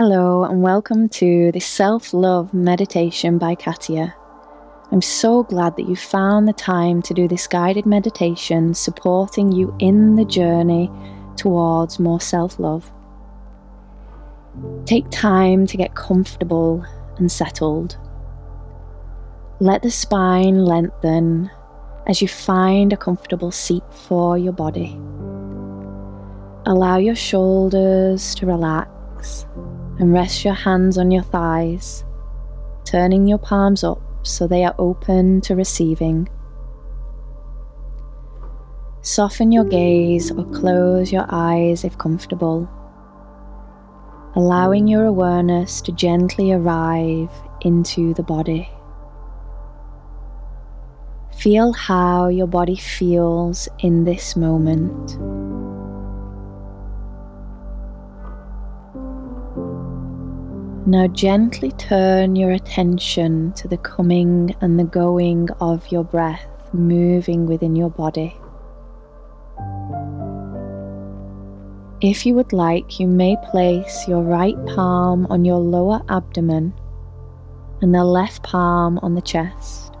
Hello, and welcome to the Self Love Meditation by Katia. I'm so glad that you found the time to do this guided meditation supporting you in the journey towards more self love. Take time to get comfortable and settled. Let the spine lengthen as you find a comfortable seat for your body. Allow your shoulders to relax and rest your hands on your thighs, turning your palms up so they are open to receiving. Soften your gaze or close your eyes if comfortable, allowing your awareness to gently arrive into the body. Feel how your body feels in this moment. Now gently turn your attention to the coming and the going of your breath moving within your body. If you would like, you may place your right palm on your lower abdomen and the left palm on the chest.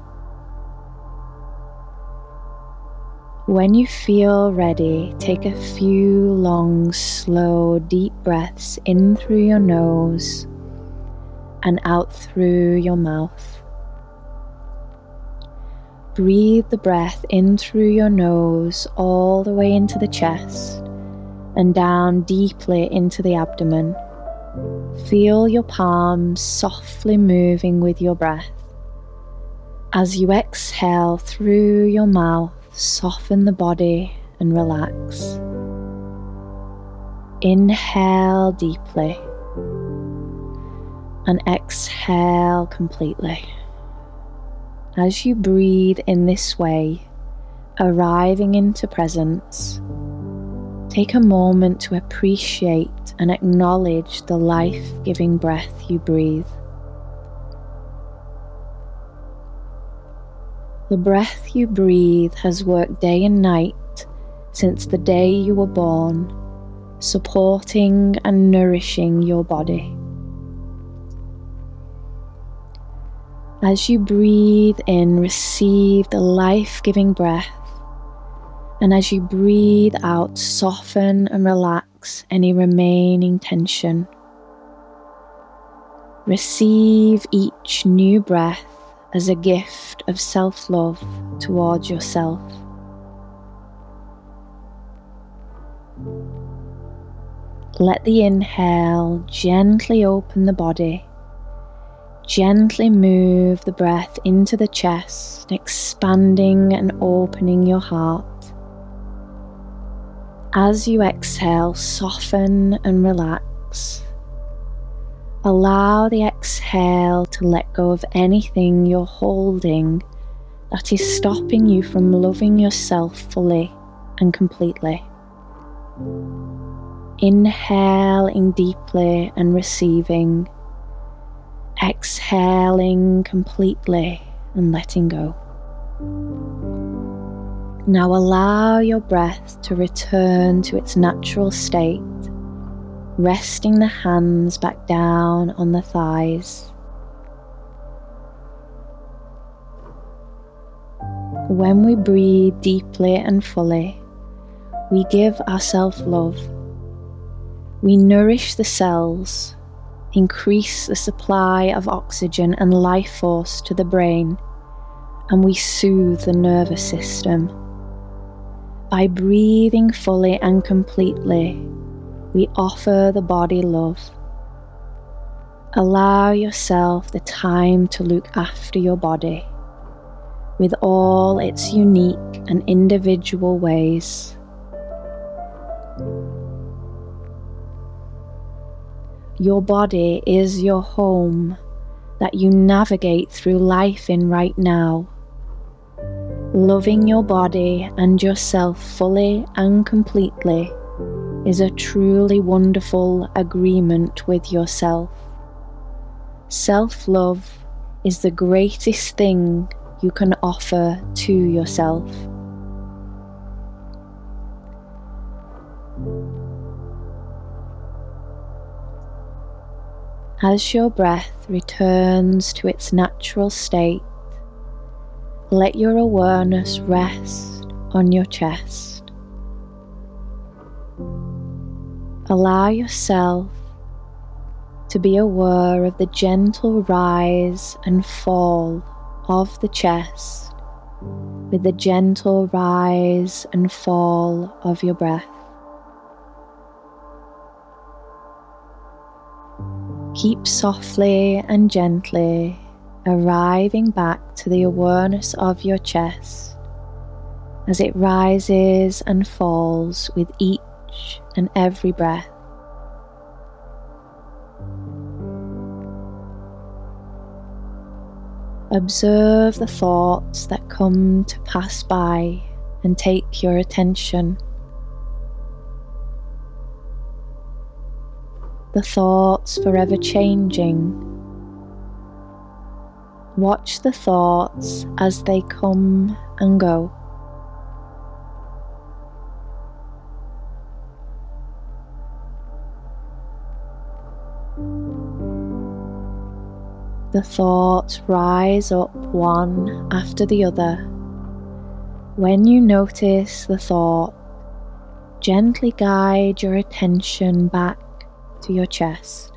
When you feel ready, take a few long, slow, deep breaths in through your nose and out through your mouth. Breathe the breath in through your nose all the way into the chest and down deeply into the abdomen. Feel your palms softly moving with your breath. As you exhale through your mouth, soften the body and relax. Inhale deeply and exhale completely. As you breathe in this way, arriving into presence, take a moment to appreciate and acknowledge the life giving breath you breathe. The breath you breathe has worked day and night since the day you were born, supporting and nourishing your body. As you breathe in, receive the life giving breath. And as you breathe out, soften and relax any remaining tension. Receive each new breath as a gift of self love towards yourself. Let the inhale gently open the body Gently move the breath into the chest, expanding and opening your heart. As you exhale, soften and relax. Allow the exhale to let go of anything you're holding that is stopping you from loving yourself fully and completely. Inhaling deeply and receiving exhaling completely and letting go. Now allow your breath to return to its natural state, resting the hands back down on the thighs. When we breathe deeply and fully, we give ourselves love. We nourish the cells increase the supply of oxygen and life force to the brain, and we soothe the nervous system. By breathing fully and completely, we offer the body love. Allow yourself the time to look after your body with all its unique and individual ways. Your body is your home that you navigate through life in right now. Loving your body and yourself fully and completely is a truly wonderful agreement with yourself. Self love is the greatest thing you can offer to yourself. As your breath returns to its natural state, let your awareness rest on your chest. Allow yourself to be aware of the gentle rise and fall of the chest with the gentle rise and fall of your breath. Keep softly and gently arriving back to the awareness of your chest as it rises and falls with each and every breath. Observe the thoughts that come to pass by and take your attention. The thoughts forever changing. Watch the thoughts as they come and go. The thoughts rise up one after the other. When you notice the thought, gently guide your attention back to your chest.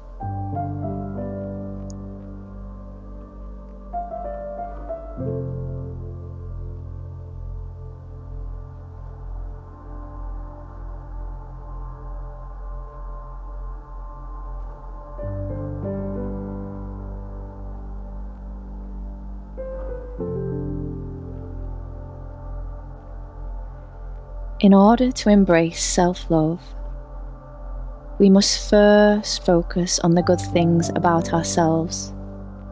In order to embrace self love, we must first focus on the good things about ourselves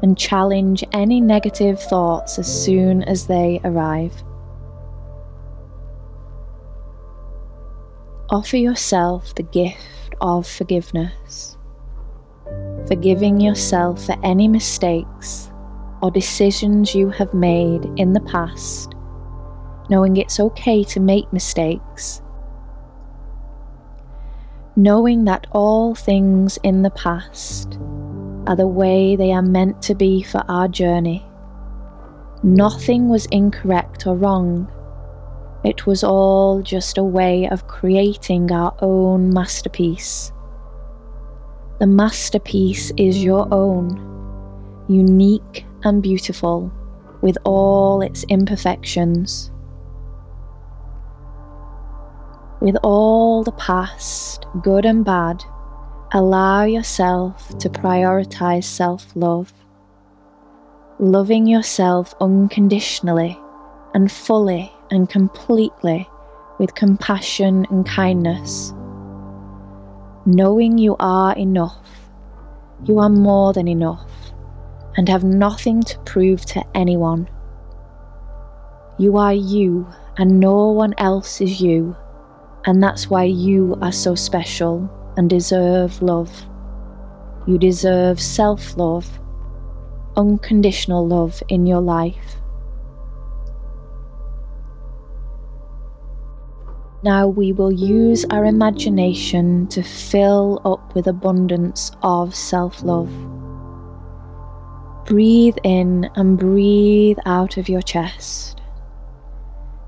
and challenge any negative thoughts as soon as they arrive. Offer yourself the gift of forgiveness, forgiving yourself for any mistakes or decisions you have made in the past, knowing it's okay to make mistakes knowing that all things in the past are the way they are meant to be for our journey. Nothing was incorrect or wrong. It was all just a way of creating our own masterpiece. The masterpiece is your own, unique and beautiful, with all its imperfections with all the past, good and bad, allow yourself to prioritize self love. Loving yourself unconditionally and fully and completely with compassion and kindness. Knowing you are enough, you are more than enough, and have nothing to prove to anyone. You are you, and no one else is you and that's why you are so special and deserve love. You deserve self love, unconditional love in your life. Now we will use our imagination to fill up with abundance of self love. Breathe in and breathe out of your chest.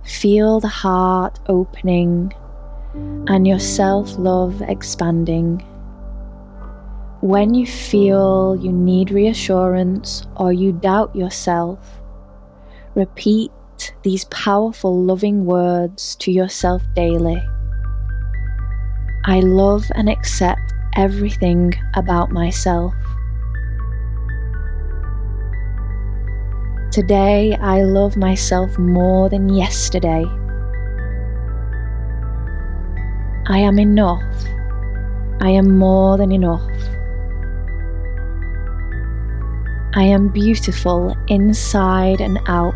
Feel the heart opening and your self love expanding. When you feel you need reassurance or you doubt yourself, repeat these powerful, loving words to yourself daily. I love and accept everything about myself. Today, I love myself more than yesterday. I am enough. I am more than enough. I am beautiful inside and out.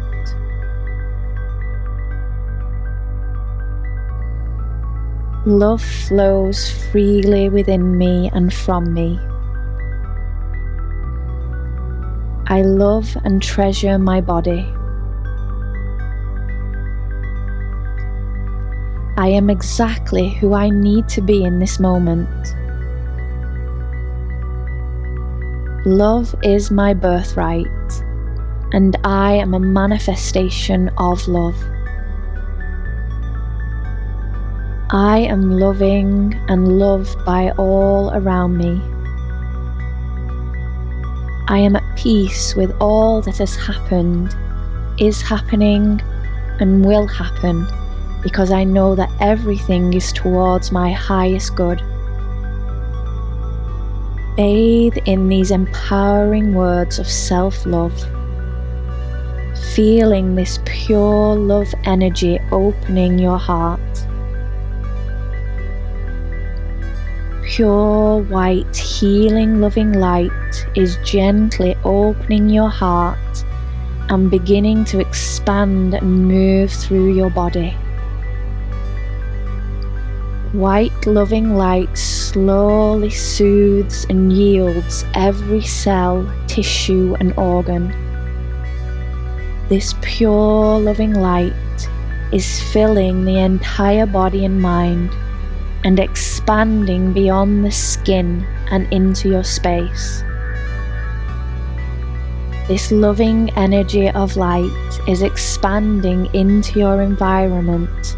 Love flows freely within me and from me. I love and treasure my body. I am exactly who I need to be in this moment. Love is my birthright, and I am a manifestation of love. I am loving and loved by all around me. I am at peace with all that has happened, is happening, and will happen because I know that everything is towards my highest good. Bathe in these empowering words of self love, feeling this pure love energy opening your heart. Pure white, healing, loving light is gently opening your heart and beginning to expand and move through your body. White loving light slowly soothes and yields every cell, tissue, and organ. This pure loving light is filling the entire body and mind and expanding beyond the skin and into your space. This loving energy of light is expanding into your environment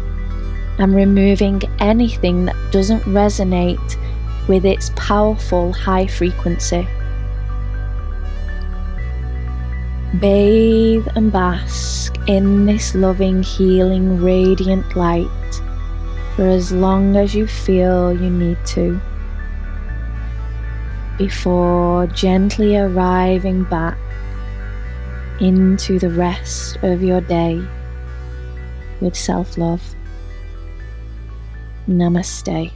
and removing anything that doesn't resonate with its powerful high frequency. Bathe and bask in this loving, healing, radiant light for as long as you feel you need to before gently arriving back into the rest of your day with self love. Namaste.